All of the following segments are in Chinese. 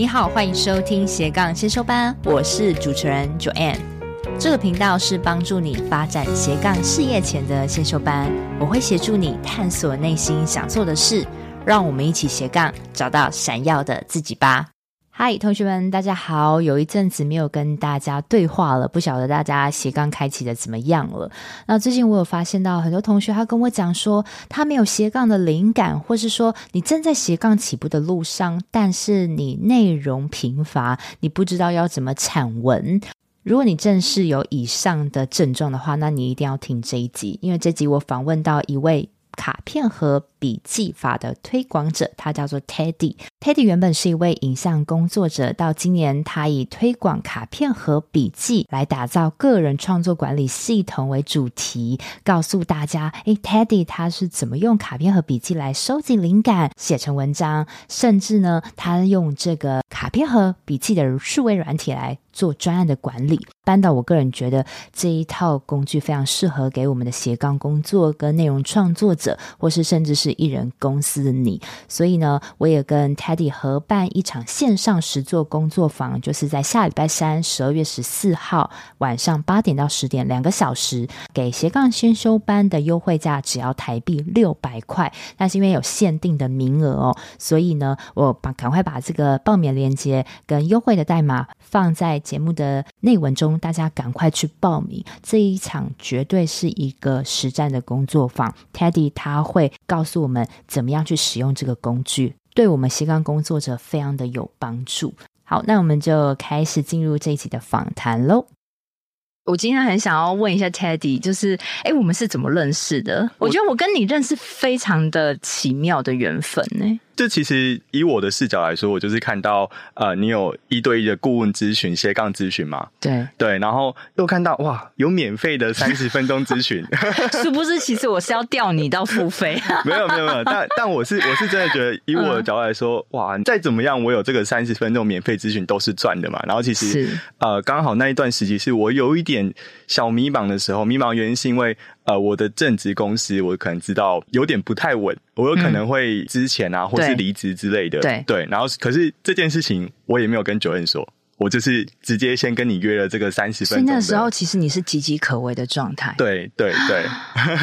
你好，欢迎收听斜杠先修班，我是主持人 Joanne。这个频道是帮助你发展斜杠事业前的先修班，我会协助你探索内心想做的事，让我们一起斜杠找到闪耀的自己吧。嗨，同学们，大家好！有一阵子没有跟大家对话了，不晓得大家斜杠开启的怎么样了？那最近我有发现到很多同学，他跟我讲说，他没有斜杠的灵感，或是说你正在斜杠起步的路上，但是你内容贫乏，你不知道要怎么产文。如果你正是有以上的症状的话，那你一定要听这一集，因为这集我访问到一位卡片和笔记法的推广者，他叫做 Teddy。Teddy 原本是一位影像工作者，到今年他以推广卡片和笔记来打造个人创作管理系统为主题，告诉大家，诶，Teddy 他是怎么用卡片和笔记来收集灵感、写成文章，甚至呢，他用这个卡片和笔记的数位软体来做专案的管理。搬到我个人觉得这一套工具非常适合给我们的斜杠工作跟内容创作者，或是甚至是艺人公司的你。所以呢，我也跟 Teddy 合办一场线上实作工作坊，就是在下礼拜三，十二月十四号晚上八点到十点，两个小时，给斜杠先修班的优惠价只要台币六百块。但是因为有限定的名额哦，所以呢，我把赶快把这个报名链接跟优惠的代码放在节目的内文中，大家赶快去报名。这一场绝对是一个实战的工作坊，Teddy 他会告诉我们怎么样去使用这个工具。对我们斜杠工作者非常的有帮助。好，那我们就开始进入这一集的访谈喽。我今天很想要问一下 Teddy，就是，哎，我们是怎么认识的？我，我觉得我跟你认识非常的奇妙的缘分呢。这其实以我的视角来说，我就是看到呃，你有一对一的顾问咨询、斜杠咨询嘛？对对，然后又看到哇，有免费的三十分钟咨询，是不是？其实我是要调你到付费？没有没有没有，但但我是我是真的觉得，以我的角度来说，嗯、哇，再怎么样，我有这个三十分钟免费咨询都是赚的嘛。然后其实呃，刚好那一段时期是我有一点小迷茫的时候，迷茫原因是因为。呃，我的正职公司，我可能知道有点不太稳，我有可能会之前啊，嗯、或是离职之类的。对对，然后可是这件事情我也没有跟 Joanne 说，我就是直接先跟你约了这个三十分钟。那时候其实你是岌岌可危的状态。对对对，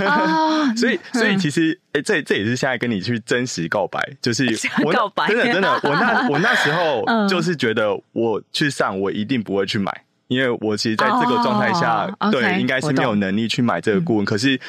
哦、所以所以其实哎、欸，这这也是现在跟你去真实告白，就是 我告白，真的真的，我那我那时候 就是觉得我去上，我一定不会去买。因为我其实在这个状态下，oh, okay, 对，应该是没有能力去买这个顾问。可是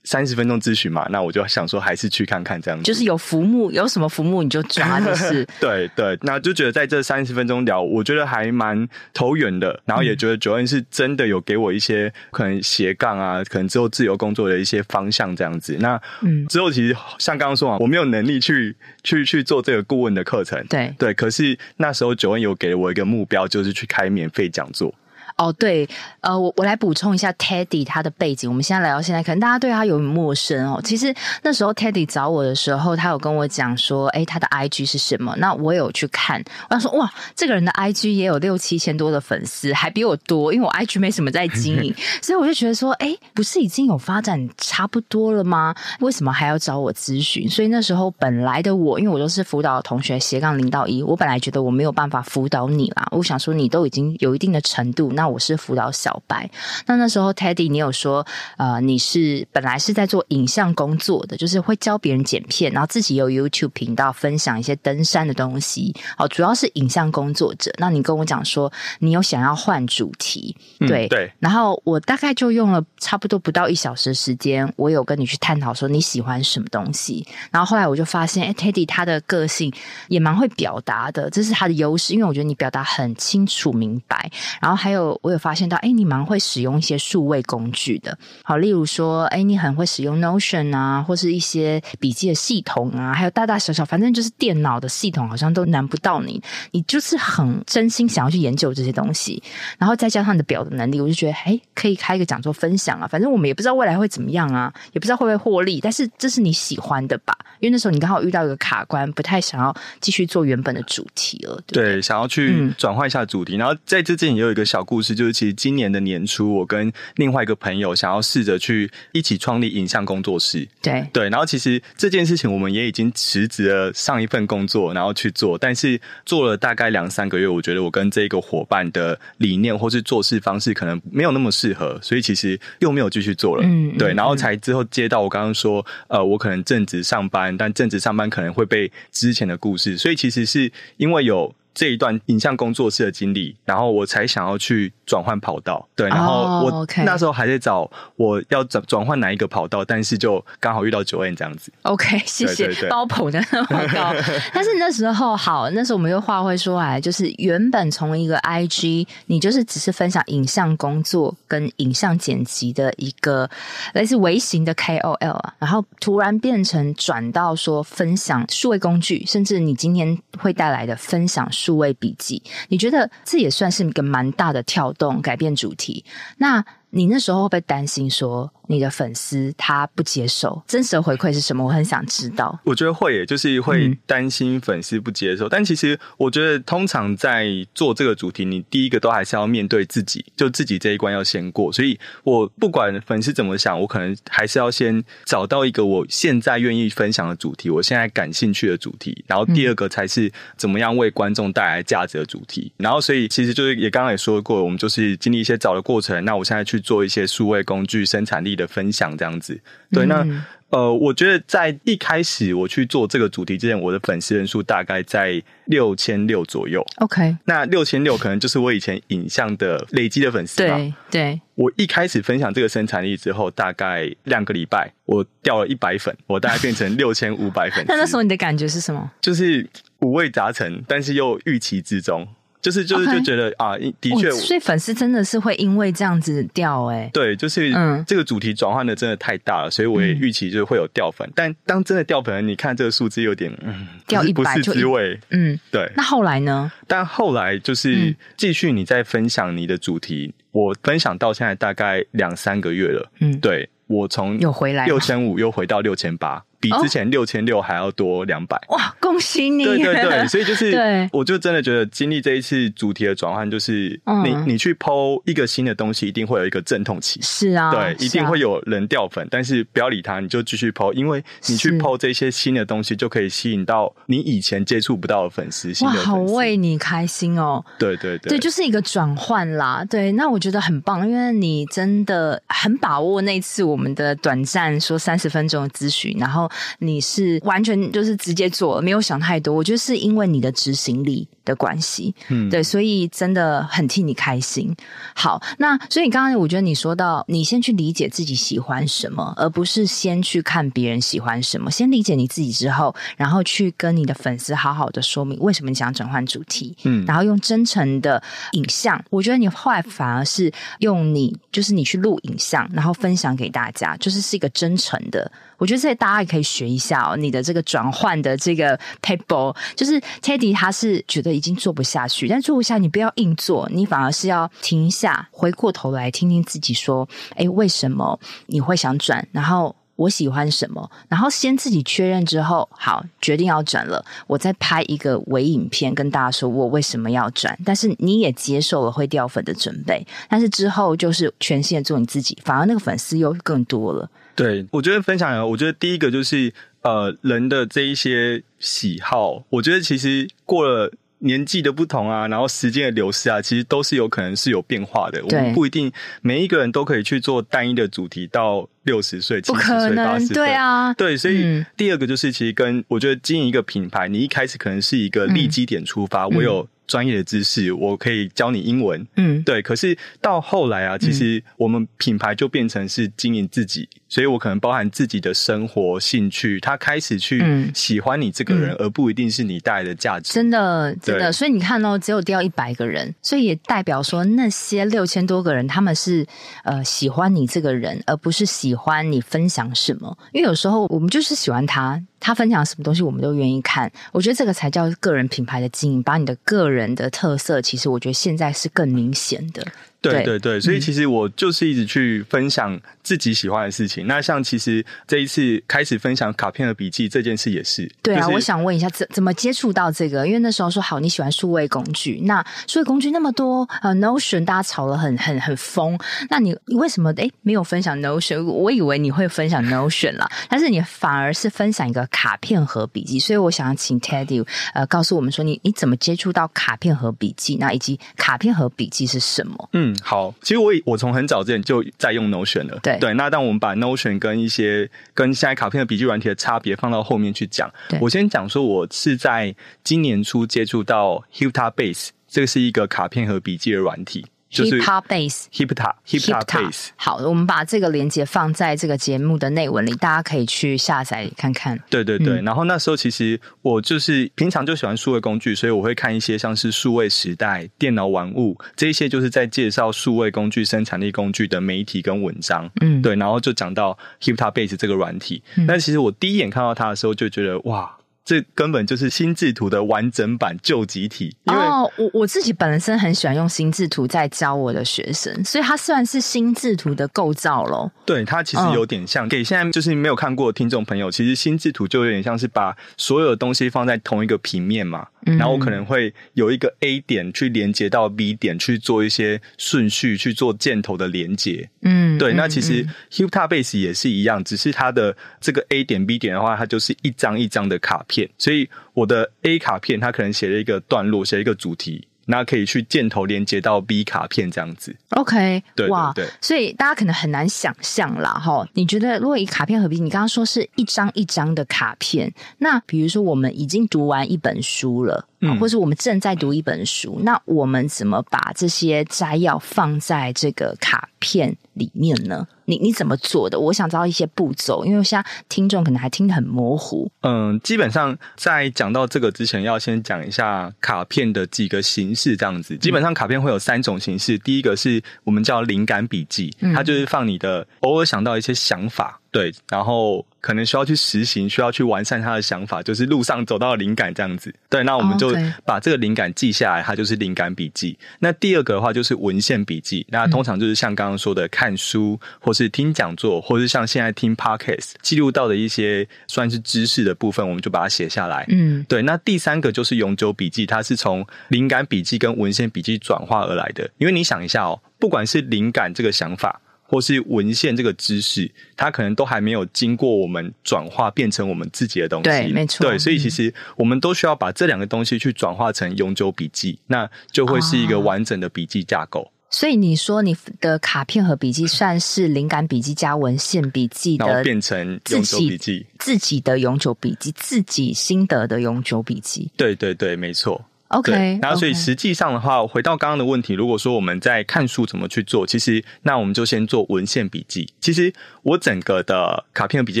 三十分钟咨询嘛，那我就想说，还是去看看这样子。就是有浮木，有什么浮木你就抓，就是。对对，那就觉得在这三十分钟聊，我觉得还蛮投缘的。然后也觉得 Joanne 是真的有给我一些可能斜杠啊，可能之后自由工作的一些方向这样子。那嗯，之后其实像刚刚说啊，我没有能力去去去做这个顾问的课程。对对，可是那时候 Joanne 有给了我一个目标，就是去开免费讲座。哦，对，呃，我我来补充一下 Teddy 他的背景。我们现在来到现在，可能大家对他有点陌生哦。其实那时候 Teddy 找我的时候，他有跟我讲说，哎，他的 IG 是什么？那我有去看，我想说，哇，这个人的 IG 也有六七千多的粉丝，还比我多，因为我 IG 没什么在经营，所以我就觉得说，哎，不是已经有发展差不多了吗？为什么还要找我咨询？所以那时候本来的我，因为我都是辅导同学斜杠零到一，我本来觉得我没有办法辅导你啦。我想说，你都已经有一定的程度，那我是辅导小白，那那时候 Teddy，你有说，呃，你是本来是在做影像工作的，就是会教别人剪片，然后自己有 YouTube 频道分享一些登山的东西，哦，主要是影像工作者。那你跟我讲说，你有想要换主题，对、嗯、对，然后我大概就用了差不多不到一小时的时间，我有跟你去探讨说你喜欢什么东西，然后后来我就发现，哎，Teddy 他的个性也蛮会表达的，这是他的优势，因为我觉得你表达很清楚明白，然后还有我有发现。到，哎，你蛮会使用一些数位工具的，好，例如说，哎，你很会使用 Notion 啊，或是一些笔记的系统啊，还有大大小小，反正就是电脑的系统，好像都难不到你。你就是很真心想要去研究这些东西，然后再加上你的表的能力，我就觉得，哎，可以开一个讲座分享啊。反正我们也不知道未来会怎么样啊，也不知道会不会获利，但是这是你喜欢的吧？因为那时候你刚好遇到一个卡关，不太想要继续做原本的主题了，对对？对，想要去转换一下主题。嗯、然后在这之前也有一个小故事。事，就是其实今年的年初，我跟另外一个朋友想要试着去一起创立影像工作室。对对，然后其实这件事情我们也已经辞职了上一份工作，然后去做，但是做了大概两三个月，我觉得我跟这个伙伴的理念或是做事方式可能没有那么适合，所以其实又没有继续做了。嗯，对，然后才之后接到我刚刚说，呃，我可能正职上班，但正职上班可能会被之前的故事，所以其实是因为有。这一段影像工作室的经历，然后我才想要去转换跑道。对，然后我那时候还在找我要转转换哪一个跑道，但是就刚好遇到 Joanne 这样子。OK，谢谢包捧的那么高。但是那时候好，那时候我们又话会说来，就是原本从一个 IG，你就是只是分享影像工作跟影像剪辑的一个类似微型的 KOL 啊，然后突然变成转到说分享数位工具，甚至你今天会带来的分享。数位笔记，你觉得这也算是一个蛮大的跳动，改变主题？那你那时候会不会担心说？你的粉丝他不接受，真实的回馈是什么？我很想知道。我觉得会耶，就是会担心粉丝不接受。嗯。但其实我觉得，通常在做这个主题，你第一个都还是要面对自己，就自己这一关要先过。所以我不管粉丝怎么想，我可能还是要先找到一个我现在愿意分享的主题，我现在感兴趣的主题。然后第二个才是怎么样为观众带来价值的主题。然后所以其实就是也刚刚也说过，我们就是经历一些找的过程。那我现在去做一些数位工具生产力的分享这样子，对，那呃，我觉得在一开始我去做这个主题之前，我的粉丝人数大概在六千六左右。OK，那六千六可能就是我以前影像的累积的粉丝吧。对，对，我一开始分享这个生产力之后，大概两个礼拜，我掉了一百粉，我大概变成 六千五百粉。那那时候你的感觉是什么？就是五味杂陈，但是又预期之中。就是就是就觉得.啊，的确，所以粉丝真的是会因为这样子掉哎、欸，对，就是这个主题转换的真的太大了，嗯、所以我也预期就是会有掉粉，嗯、但当真的掉粉，你看这个数字有点嗯，掉一百就滋味，嗯，对。那后来呢？但后来就是继续你在分享你的主题，嗯、我分享到现在大概两三个月了，嗯，对，我从又回来六千五又回到六千八。比之前六千六还要多两百哇！恭喜你！对对对，所以就是，对我就真的觉得经历这一次主题的转换，就是你、嗯、你去 po 一个新的东西，一定会有一个阵痛期。是啊，对，一定会有人掉粉，啊、但是不要理他，你就继续 po，因为你去 po 这些新的东西，就可以吸引到你以前接触不到的粉丝。哇，好为你开心哦！对对对，对，就是一个转换啦。对，那我觉得很棒，因为你真的很把握那次我们的短暂说三十分钟的咨询，然后你是。完全就是直接做了，没有想太多。我觉得是因为你的执行力的关系，嗯，对，所以真的很替你开心。好，那所以你刚刚我觉得你说到，你先去理解自己喜欢什么，而不是先去看别人喜欢什么。先理解你自己之后，然后去跟你的粉丝好好的说明为什么你想转换主题，嗯，然后用真诚的影像。我觉得你后来反而是用你，就是你去录影像，然后分享给大家，就是是一个真诚的。我觉得这大家也可以学一下哦。你的这个转换的这个 table，就是 Teddy 他是觉得已经做不下去，但做不下你不要硬做，你反而是要停下，回过头来听听自己说，诶，为什么你会想转？然后我喜欢什么？然后先自己确认之后，好，决定要转了，我再拍一个微影片跟大家说我为什么要转。但是你也接受了会掉粉的准备，但是之后就是全线做你自己，反而那个粉丝又更多了。对，我觉得分享，我觉得第一个就是呃，人的这一些喜好，我觉得其实过了年纪的不同啊，然后时间的流逝啊，其实都是有可能是有变化的。我们不一定每一个人都可以去做单一的主题到六十岁、七十岁、八十岁。对啊，对，所以第二个就是其实跟我觉得经营一个品牌，你一开始可能是一个立基点出发，嗯、我有。专业的知识，我可以教你英文。嗯，对。可是到后来啊，其实我们品牌就变成是经营自己，嗯、所以我可能包含自己的生活兴趣，他开始去喜欢你这个人，嗯、而不一定是你带来的价值。真的，真的。所以你看哦，只有掉一百个人，所以也代表说那些六千多个人，他们是呃喜欢你这个人，而不是喜欢你分享什么。因为有时候我们就是喜欢他。他分享什么东西，我们都愿意看。我觉得这个才叫个人品牌的经营，把你的个人的特色，其实我觉得现在是更明显的。对对对，所以其实我就是一直去分享自己喜欢的事情。嗯、那像其实这一次开始分享卡片和笔记这件事也是。对啊，就是、我想问一下，怎怎么接触到这个？因为那时候说好你喜欢数位工具，那数位工具那么多，呃，Notion 大家吵了很很很疯，那你你为什么诶没有分享 Notion？我以为你会分享 Notion 啦，但是你反而是分享一个卡片和笔记，所以我想要请 Teddy 呃告诉我们说你你怎么接触到卡片和笔记，那以及卡片和笔记是什么？嗯。好，其实我我从很早之前就在用 Notion 了。对对，那当我们把 Notion 跟一些跟现在卡片的笔记软体的差别放到后面去讲，我先讲说，我是在今年初接触到 Hilta Base，这个是一个卡片和笔记的软体。就是 Hyptabase，Hyptabase。好，我们把这个连接放在这个节目的内文里，大家可以去下载看看。对对对，嗯、然后那时候其实我就是平常就喜欢数位工具，所以我会看一些像是数位时代、电脑玩物这一些，就是在介绍数位工具、生产力工具的媒体跟文章。嗯，对，然后就讲到 hip hop base 这个软体。那、嗯、其实我第一眼看到它的时候，就觉得哇。这根本就是心智图的完整版旧集体。因为哦，我我自己本身很喜欢用心智图在教我的学生，所以它算是心智图的构造喽。对，它其实有点像。给现在就是没有看过的听众朋友，其实心智图就有点像是把所有的东西放在同一个平面嘛。然后我可能会有一个 A 点去连接到 B 点，去做一些顺序，去做箭头的连接。嗯，对。那其实 Hubta Base 也是一样，只是它的这个 A 点 B 点的话，它就是一张一张的卡片。所以我的 A 卡片，它可能写了一个段落，写了一个主题。那可以去箭头连接到 B 卡片这样子，OK，对，哇，对，所以大家可能很难想象啦，哈。你觉得如果以卡片合并，你刚刚说是一张一张的卡片，那比如说我们已经读完一本书了，嗯，或是我们正在读一本书，那我们怎么把这些摘要放在这个卡片里面呢？你你怎么做的？我想知道一些步骤，因为现在听众可能还听得很模糊。嗯，基本上在讲到这个之前，要先讲一下卡片的几个形式，这样子。基本上卡片会有三种形式，第一个是我们叫灵感笔记，它就是放你的偶尔想到一些想法。对，然后可能需要去实行，需要去完善他的想法，就是路上走到灵感这样子。对，那我们就把这个灵感记下来，它就是灵感笔记。那第二个的话就是文献笔记，那通常就是像刚刚说的看书，或是听讲座，或是像现在听 Podcast 记录到的一些算是知识的部分，我们就把它写下来。嗯，对。那第三个就是永久笔记，它是从灵感笔记跟文献笔记转化而来的。因为你想一下哦，不管是灵感这个想法。或是文献这个知识，它可能都还没有经过我们转化变成我们自己的东西。对，没错。对，所以其实我们都需要把这两个东西去转化成永久笔记，那就会是一个完整的笔记架构。哦。所以你说你的卡片和笔记算是灵感笔记加文献笔记的，然后变成永久笔记，自己的永久笔记，自己心得的永久笔记。对对对，没错。OK，然后所以实际上的话，回到刚刚的问题，如果说我们在看书怎么去做，其实那我们就先做文献笔记。其实我整个的卡片笔记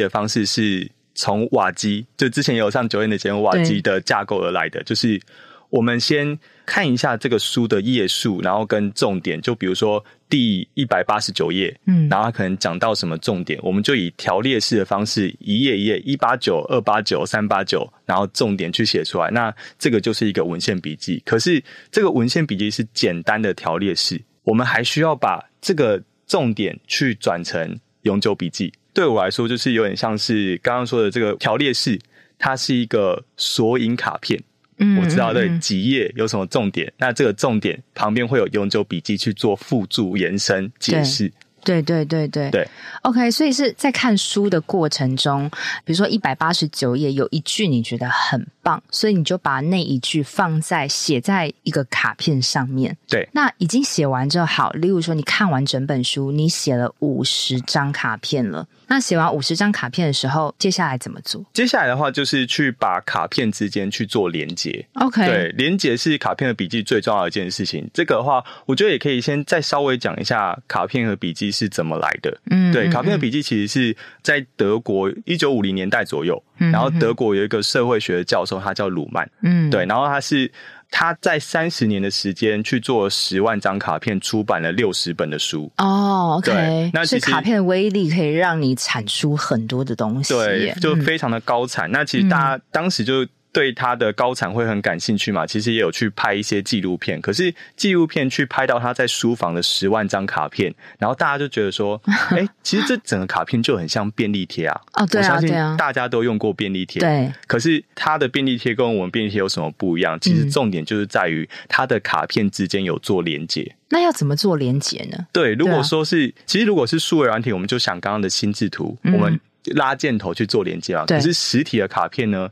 的方式是从瓦基，就之前也有上 Joanne 的节目瓦基的架构而来的，就是我们先看一下这个书的页数，然后跟重点，就比如说。第一百八十九页，嗯，然后他可能讲到什么重点，我们就以条列式的方式，一页一页，一八九、二八九、三八九，然后重点去写出来。那这个就是一个文献笔记。可是这个文献笔记是简单的条列式，我们还需要把这个重点去转成永久笔记。对我来说，就是有点像是刚刚说的这个条列式，它是一个索引卡片。我知道对几页有什么重点，那这个重点旁边会有永久笔记去做附注延伸解释。对对对对。对，OK，所以是在看书的过程中，比如说一百八十九页有一句你觉得很棒，所以你就把那一句放在写在一个卡片上面。对，那已经写完就好。例如说，你看完整本书，你写了五十张卡片了。那写完五十张卡片的时候，接下来怎么做？接下来的话就是去把卡片之间去做连接。OK，对，连接是卡片和笔记最重要的一件事情。这个的话，我觉得也可以先再稍微讲一下卡片和笔记是怎么来的。嗯，对，卡片和笔记其实是在德国一九五零年代左右，嗯，然后德国有一个社会学的教授，他叫鲁曼。嗯，对，然后他是。他在三十年的时间去做十万张卡片，出版了六十本的书。哦，OK，那其实卡片的威力可以让你产出很多的东西，对，就非常的高产。嗯、那其实大家当时就对他的高产会很感兴趣嘛，其实也有去拍一些纪录片。可是纪录片去拍到他在书房的十万张卡片，然后大家就觉得说，哎、欸，其实这整个卡片就很像便利贴啊。哦，对啊，我相信大家都用过便利贴。对。可是他的便利贴跟我们便利贴有什么不一样？其实重点就是在于他的卡片之间有做连接。那要怎么做连接呢？对，如果说是，其实如果是数位软体，我们就想刚刚的心智图，我们拉箭头去做连接啊。可是实体的卡片呢？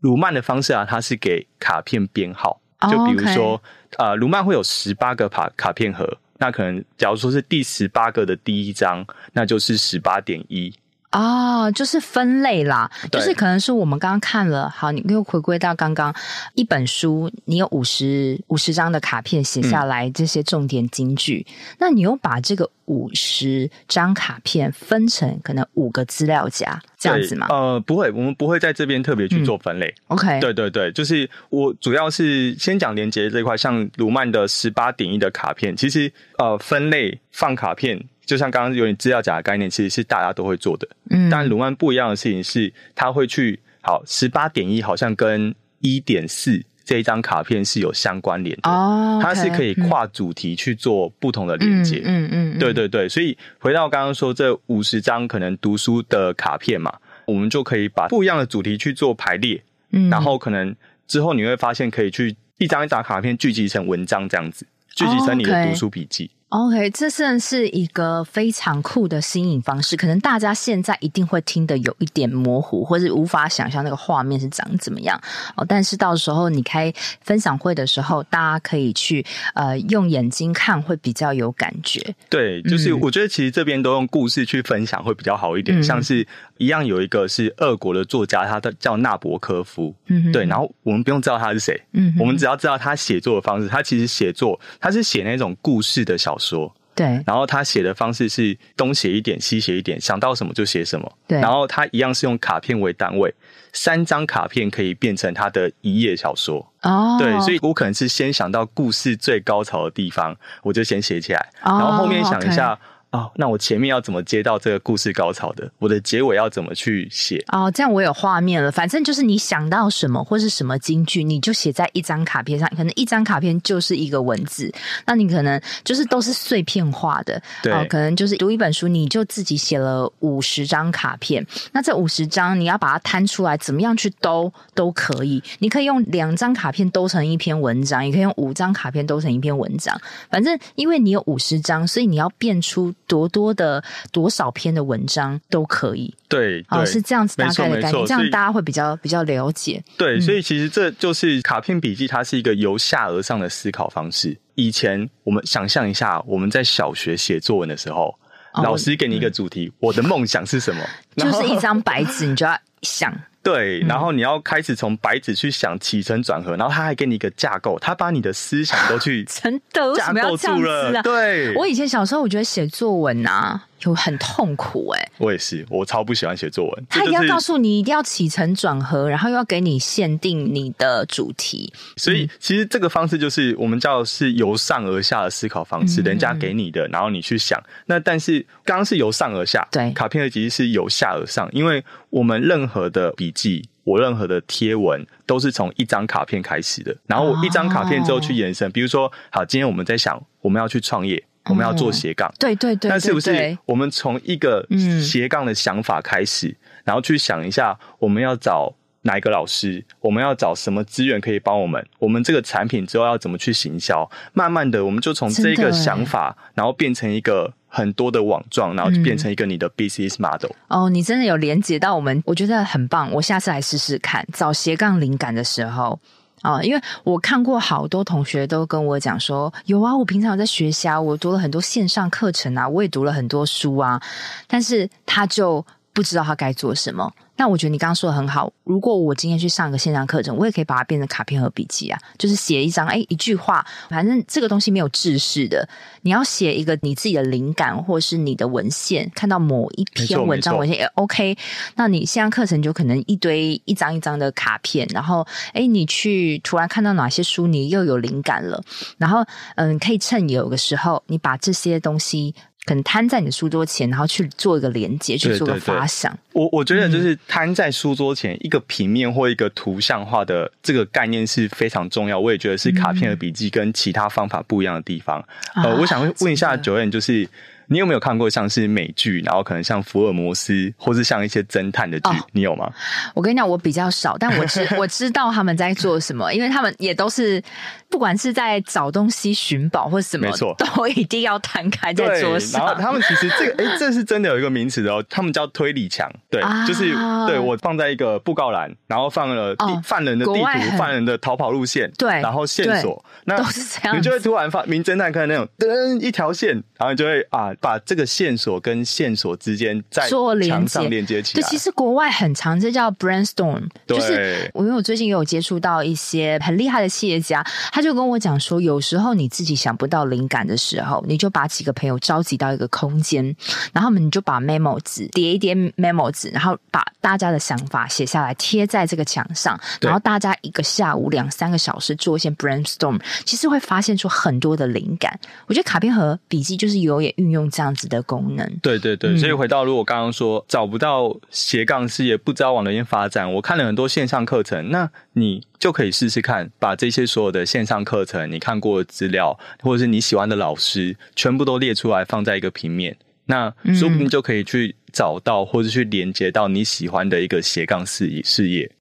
鲁曼的方式啊，它是给卡片编号，就比如说，oh. 呃，鲁曼会有十八个卡卡片盒，那可能假如说是第十八个的第一张，那就是十八点一。哦，就是分类啦，就是可能是我们刚刚看了，好，你又回归到刚刚一本书，你有五十五十张的卡片写下来这些重点金句，嗯，那你又把这个五十张卡片分成可能五个资料夹这样子吗？呃，不会，我们不会在这边特别去做分类。嗯，OK，对对对，就是我主要是先讲连接这一块，像卢曼的十八点一的卡片，其实呃分类放卡片。就像刚刚有点资料夹的概念，其实是大家都会做的。嗯，但鲁曼不一样的事情是，他会去好十八点一，好像跟一点四这一张卡片是有相关联的。哦，它是可以跨主题去做不同的连接。嗯嗯，对对对。所以回到刚刚说这五十张可能读书的卡片嘛，我们就可以把不一样的主题去做排列。嗯，然后可能之后你会发现，可以去一张一张卡片聚集成文章这样子，聚集成你的读书笔记。OK，这算是一个非常酷的新颖方式。可能大家现在一定会听得有一点模糊，或是无法想象那个画面是长怎么样哦。但是到时候你开分享会的时候，大家可以去呃用眼睛看，会比较有感觉。对，就是我觉得其实这边都用故事去分享会比较好一点。嗯、像是一样有一个是俄国的作家，他的叫纳博科夫。嗯，对。然后我们不用知道他是谁，嗯，我们只要知道他写作的方式。他其实写作他是写那种故事的小说。说对，然后他写的方式是东写一点，西写一点，想到什么就写什么。对，然后他一样是用卡片为单位，三张卡片可以变成他的一页小说。哦，对，所以我可能是先想到故事最高潮的地方，我就先写起来，然后后面想一下。哦，那我前面要怎么接到这个故事高潮的？我的结尾要怎么去写？哦，这样我有画面了。反正就是你想到什么或是什么金句，你就写在一张卡片上。可能一张卡片就是一个文字，那你可能就是都是碎片化的。对，哦，可能就是读一本书，你就自己写了五十张卡片。那这五十张你要把它摊出来，怎么样去兜都可以。你可以用两张卡片兜成一篇文章，也可以用五张卡片兜成一篇文章。反正因为你有五十张，所以你要变出。多多的多少篇的文章都可以，对，对，哦，是这样子大概的概念，这样大家会比较比较了解。对，所以其实这就是卡片笔记，它是一个由下而上的思考方式。以前我们想象一下，我们在小学写作文的时候，哦，老师给你一个主题，嗯，我的梦想是什么？就是一张白纸，你就要想。对，然后你要开始从白纸去想起承转合，然后他还给你一个架构，他把你的思想都去 真的架构住了。对，我以前小时候我觉得写作文啊。就很痛苦哎、欸，我也是，我超不喜欢写作文。他一定要告诉你，一定要起承转合，然后又要给你限定你的主题。所以，其实这个方式就是我们叫是由上而下的思考方式，嗯、人家给你的，然后你去想。那但是刚刚是由上而下，对，卡片的其实是由下而上，因为我们任何的笔记，我任何的贴文都是从一张卡片开始的，然后我一张卡片之后去延伸。哦、比如说，好，今天我们在想我们要去创业。我们要做斜杠，对对对，但是不是我们从一个斜杠的想法开始，然后去想一下我们要找哪一个老师，我们要找什么资源可以帮我们，我们这个产品之后要怎么去行销？慢慢的，我们就从这个想法，然后变成一个很多的网状，然后就变成一个你的 business model。哦，你真的有连接到我们，我觉得很棒。我下次来试试看，找斜杠灵感的时候。啊，因为我看过好多同学都跟我讲说，有啊，我平常有在学校，我读了很多线上课程啊，我也读了很多书啊，但是他就不知道他该做什么。那我觉得你刚刚说的很好。如果我今天去上个线上课程，我也可以把它变成卡片和笔记啊，就是写一张，哎，一句话，反正这个东西没有制式的。你要写一个你自己的灵感，或是你的文献，看到某一篇文章文献也 OK。那你线上课程就可能一堆一张一张的卡片，然后，哎，你去突然看到哪些书，你又有灵感了，然后，嗯，可以趁有的时候，你把这些东西。可能摊在你的书桌前，然后去做一个连接，去做个发想。对对对，我我觉得就是摊在书桌前、嗯、一个平面或一个图像化的这个概念是非常重要。我也觉得是卡片的笔记跟其他方法不一样的地方。嗯、呃，我想问一下 Joanne，就是。你有没有看过像是美剧，然后可能像福尔摩斯，或是像一些侦探的剧？哦，你有吗？我跟你讲，我比较少，但我知 我知道他们在做什么，因为他们也都是不管是在找东西寻宝或什么，没错，都一定要摊开在桌上。然后他们其实这个，哎，这是真的有一个名词的哦，他们叫推理墙。对，啊、就是对我放在一个布告栏，然后放了地犯人的地图、犯人的逃跑路线，对，然后线索，那都是这样，你就会突然发名侦探看那种噔一条线，然后你就会啊。把这个线索跟线索之间在墙上连接起来。对，其实国外很常这叫 brainstorm，就是我因为我最近也有接触到一些很厉害的企业家，他就跟我讲说，有时候你自己想不到灵感的时候，你就把几个朋友召集到一个空间，然后你就把 memo 纸叠一叠 memo 纸，然后把大家的想法写下来贴在这个墙上，然后大家一个下午两三个小时做一些 brainstorm，其实会发现出很多的灵感。我觉得卡片和笔记就是有也运用。这样子的功能，对对对，所以回到如果刚刚说找不到斜杠事业，不知道往哪边发展，我看了很多线上课程，那你就可以试试看，把这些所有的线上课程你看过的资料，或者是你喜欢的老师，全部都列出来放在一个平面，那说不定就可以去找到或者去连接到你喜欢的一个斜杠事业事业。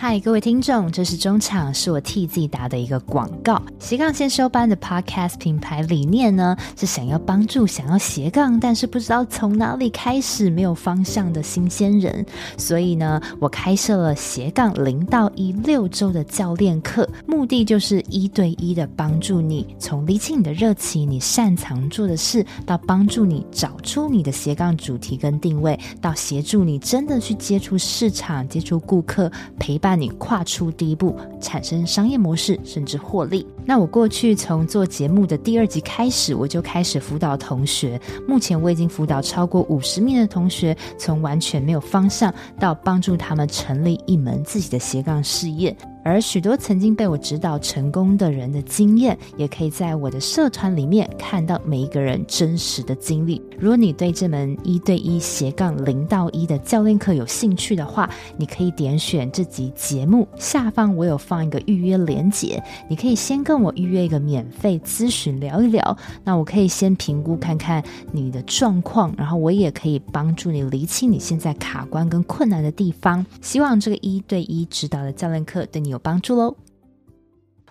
嗨，各位听众，这是中场，是我替自己打的一个广告。斜杠先修班的 Podcast 品牌理念呢，是想要帮助想要斜杠，但是不知道从哪里开始、没有方向的新鲜人。所以呢，我开设了斜杠零到一六周的教练课，目的就是一对一的帮助你，从理清你的热情、你擅长做的事，到帮助你找出你的斜杠主题跟定位，到协助你真的去接触市场、接触顾客，陪伴。让你跨出第一步，产生商业模式，甚至获利。那我过去从做节目的第二集开始，我就开始辅导同学。目前我已经辅导超过五十名的同学，从完全没有方向到帮助他们成立一门自己的斜杠事业。而许多曾经被我指导成功的人的经验，也可以在我的社团里面看到每一个人真实的经历。如果你对这门一对一斜杠零到一的教练课有兴趣的话，你可以点选这集节目下方，我有放一个预约连接，你可以先跟我预约一个免费咨询聊一聊。那我可以先评估看看你的状况，然后我也可以帮助你厘清你现在卡关跟困难的地方。希望这个一对一指导的教练课对你有帮助喽！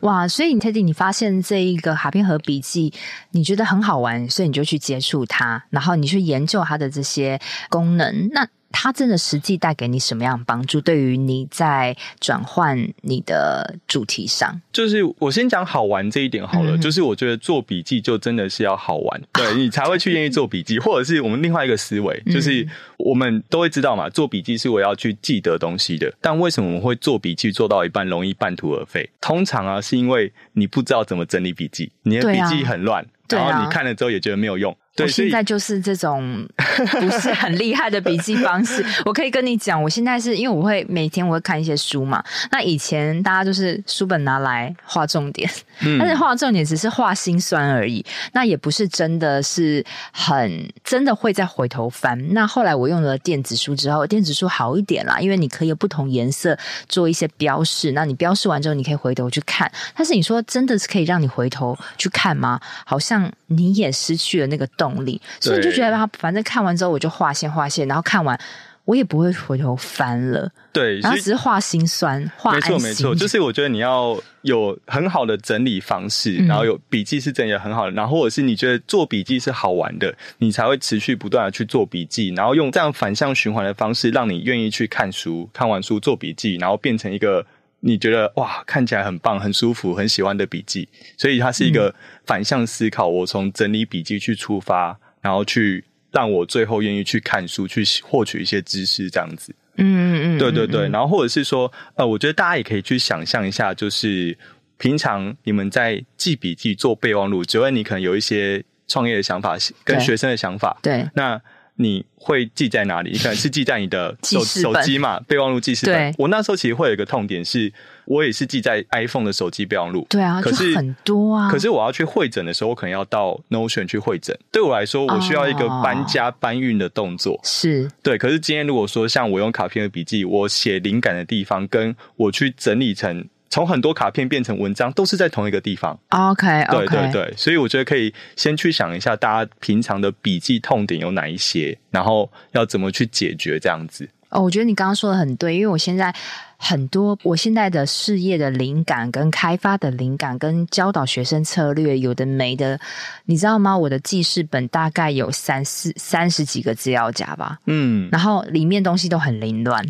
哇，所以你 Teddy，你发现这一个卡片和笔记，你觉得很好玩，所以你就去接触它，然后你去研究它的这些功能。那它真的实际带给你什么样的帮助？对于你在转换你的主题上，就是我先讲好玩这一点好了。嗯、就是我觉得做笔记就真的是要好玩，对你才会去愿意做笔记，或者是我们另外一个思维，就是我们都会知道嘛，做笔记是我要去记得东西的。但为什么我们会做笔记做到一半容易半途而废？通常啊，是因为你不知道怎么整理笔记，你的笔记很乱，然后你看了之后也觉得没有用。对，我现在就是这种 不是很厉害的笔记方式。我可以跟你讲，我现在是因为我会每天我会看一些书嘛。那以前大家就是书本拿来画重点，嗯、但是画重点只是画心酸而已，那也不是真的是很真的会再回头翻。那后来我用了电子书之后，电子书好一点啦，因为你可以有不同颜色做一些标示。那你标示完之后，你可以回头去看。但是你说真的是可以让你回头去看吗？好像你也失去了那个动动力，所以你就觉得他反正看完之后我就划线划线，然后看完我也不会回头翻了。对，然后只是画心酸，画没错没错，就是我觉得你要有很好的整理方式，嗯、然后有笔记是整理很好的，然后或者是你觉得做笔记是好玩的，你才会持续不断的去做笔记，然后用这样反向循环的方式，让你愿意去看书，看完书做笔记，然后变成一个。你觉得哇，看起来很棒、很舒服、很喜欢的笔记，所以它是一个反向思考。我从整理笔记去出发，然后去让我最后愿意去看书，去获取一些知识，这样子。嗯嗯嗯，对对对。然后或者是说，呃，我觉得大家也可以去想象一下，就是平常你们在记笔记、做备忘录，只要你可能有一些创业的想法跟学生的想法，对，那。你会记在哪里？你 可能是记在你的手手机嘛，备忘录记事本。我那时候其实会有一个痛点是，我也是记在 iPhone 的手机备忘录。对啊，可是很多啊。可是我要去会诊的时候，我可能要到 Notion 去会诊。对我来说，我需要一个搬家搬运的动作。是、哦、对。可是今天如果说像我用卡片的笔记，我写灵感的地方，跟我去整理成。从很多卡片变成文章，都是在同一个地方。OK，对对对，所以我觉得可以先去想一下，大家平常的笔记痛点有哪一些，然后要怎么去解决这样子。哦，我觉得你刚刚说的很对，因为我现在。很多我现在的事业的灵感、跟开发的灵感、跟教导学生策略，有的没的，你知道吗？我的记事本大概有三四三十几个资料夹吧，嗯，然后里面东西都很凌乱，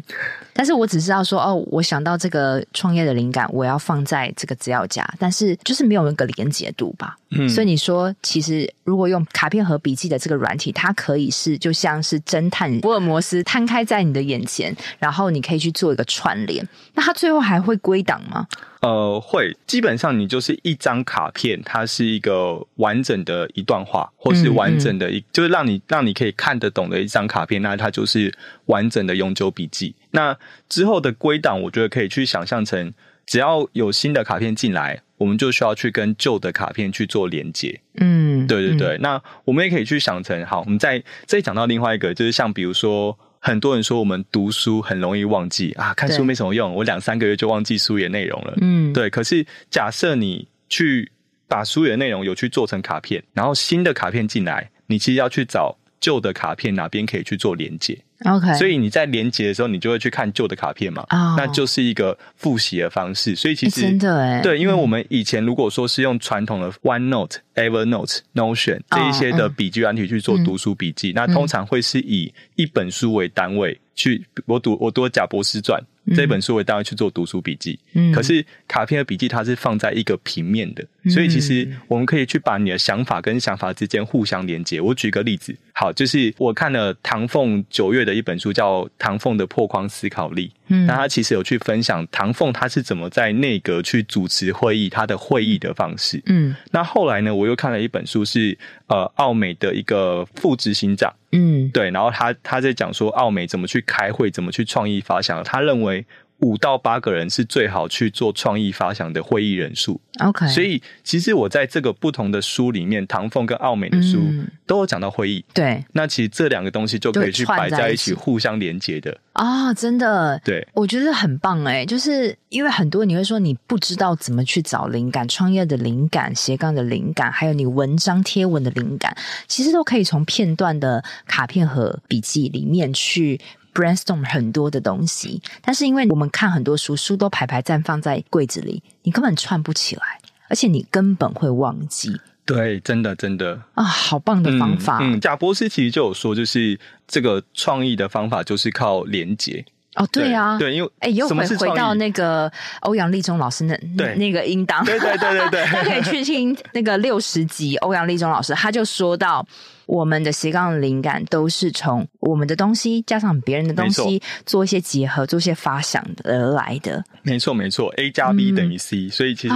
但是我只知道说，哦，我想到这个创业的灵感，我要放在这个资料夹，但是就是没有那个连结度吧，嗯，所以你说，其实如果用卡片和笔记的这个软体，它可以是就像是侦探福尔摩斯摊开在你的眼前，然后你可以去做一个串联。那它最后还会归档吗？呃，会。基本上你就是一张卡片，它是一个完整的一段话，或是完整的一，嗯嗯、就是让你让你可以看得懂的一张卡片，那它就是完整的永久笔记。那之后的归档，我觉得可以去想象成，只要有新的卡片进来，我们就需要去跟旧的卡片去做连接。嗯，对对对。嗯、那我们也可以去想成，好，我们再再讲到另外一个，就是像比如说。很多人说我们读书很容易忘记啊，看书没什么用，我两三个月就忘记书里的内容了。嗯，对。可是假设你去把书里的内容有去做成卡片，然后新的卡片进来，你其实要去找旧的卡片哪边可以去做连接。OK，所以你在连接的时候，你就会去看旧的卡片嘛？Oh. 那就是一个复习的方式。所以其实、欸、真的哎，对，因为我们以前如果说是用传统的 OneNote、Evernote、Notion 这一些的笔记软体去做读书笔记，oh. 那通常会是以一本书为单位去。我读我读贾伯斯传。这本书为单位去做读书笔记，嗯，可是卡片的笔记它是放在一个平面的，嗯，所以其实我们可以去把你的想法跟想法之间互相连接。我举个例子，好，就是我看了唐凤九月的一本书，叫《唐凤的破框思考力》，嗯，那他其实有去分享唐凤他是怎么在内阁去主持会议，他的会议的方式，嗯，那后来呢，我又看了一本书是，是呃奥美的一个副执行长。嗯，对，然后他他在讲说奥美怎么去开会，怎么去创意发想。他认为五到八个人是最好去做创意发想的会议人数。OK，所以其实我在这个不同的书里面，唐凤跟奥美的书都有讲到会议。对，那其实这两个东西就可以去摆在一起，互相连接的。啊，真的，对，我觉得很棒哎，就是因为很多你会说你不知道怎么去找灵感，创业的灵感、斜杠的灵感，还有你文章贴文的灵感，其实都可以从片段的卡片和笔记里面去。Brainstorm 很多的东西，但是因为我们看很多书，书都排排站放在柜子里，你根本串不起来，而且你根本会忘记。对，真的真的啊，好棒的方法。嗯，贾、嗯、伯斯其实就有说，就是这个创意的方法就是靠连结。哦，对啊，对，因为哎，又回回到那个欧阳立中老师那对那个音档，对对对对对，大家可以去听那个六十集欧阳立中老师，他就说到。我们的斜杠的灵感都是从我们的东西加上别人的东西做一些结合，做一些发想而来的。没错，没错，A 加 B 等于 C，嗯。所以其实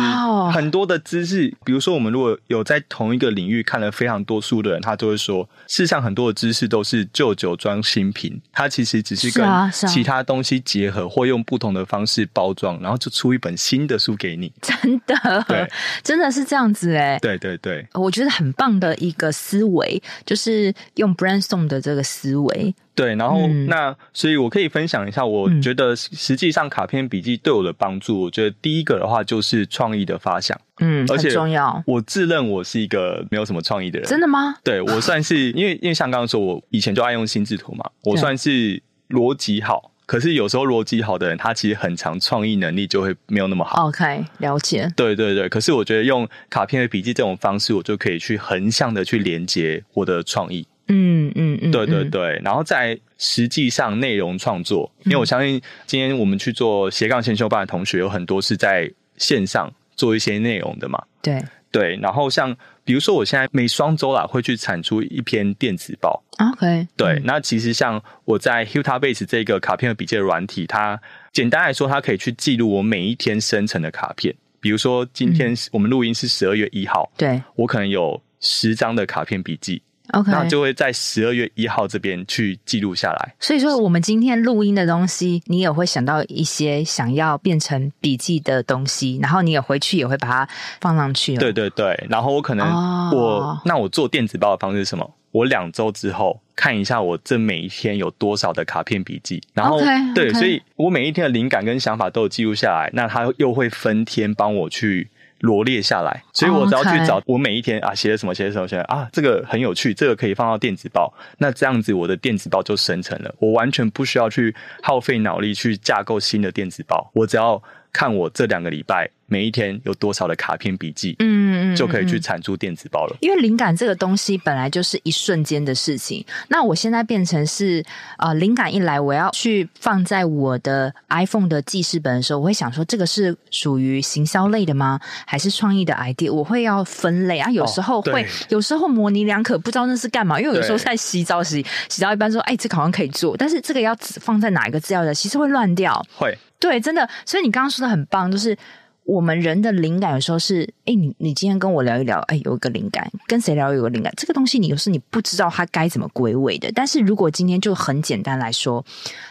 很多的知识，比如说我们如果有在同一个领域看了非常多书的人，他就会说，事实上很多的知识都是旧酒装新瓶，它其实只是跟其他东西结合，或用不同的方式包装，然后就出一本新的书给你。真的，对，真的是这样子哎。对对对，我觉得很棒的一个思维。就是用 brainstorm 的这个思维，对，然后、嗯、那所以，我可以分享一下，我觉得实际上卡片笔记对我的帮助，嗯、我觉得第一个的话就是创意的发想，嗯，而且很重要。我自认我是一个没有什么创意的人，真的吗？对，我算是因为因为像刚刚说，我以前就爱用心智图嘛，我算是逻辑好。可是有时候逻辑好的人，他其实很强创意能力就会没有那么好。OK，了解。对对对，可是我觉得用卡片的笔记这种方式，我就可以去横向的去连接我的创意。嗯嗯嗯，对对对。然后在实际上内容创作，因为我相信今天我们去做斜杠先修班的同学，有很多是在线上做一些内容的嘛。对对，然后像。比如说，我现在每双周啦会去产出一篇电子报。OK，对、嗯。那其实像我在 Hutabase 这个卡片和笔记的软体，它简单来说，它可以去记录我每一天生成的卡片。比如说，今天我们录音是十二月一号，对、嗯、我可能有十张的卡片笔记。OK，那就会在十二月一号这边去记录下来。所以说，我们今天录音的东西，你也会想到一些想要变成笔记的东西，然后你也回去也会把它放上去。对对对，然后我可能我、oh. 那我做电子报的方式是什么？我两周之后看一下我这每一天有多少的卡片笔记，然后 okay, 对.所以我每一天的灵感跟想法都有记录下来，那它又会分天帮我去。罗列下来，所以我只要去找我每一天啊写了什么，写了什么，写啊这个很有趣，这个可以放到电子报，那这样子我的电子报就生成了，我完全不需要去耗费脑力去架构新的电子报，我只要看我这两个礼拜。每一天有多少的卡片笔记，嗯，嗯，嗯，就可以去产出电子报了。因为灵感这个东西本来就是一瞬间的事情。那我现在变成是，呃，灵感一来，我要去放在我的 iPhone 的记事本的时候，我会想说，这个是属于行销类的吗？还是创意的 idea？我会要分类啊。有时候会，哦、有时候模棱两可，不知道那是干嘛。因为有时候在洗澡洗洗澡，一般说，哎，这个好像可以做，但是这个要放在哪一个资料的，其实会乱掉。会，对，真的。所以你刚刚说的很棒，就是。我们人的灵感有时候是，哎，你你今天跟我聊一聊，哎，有一个灵感，跟谁聊有个灵感，这个东西你有时你不知道它该怎么归位的。但是如果今天就很简单来说，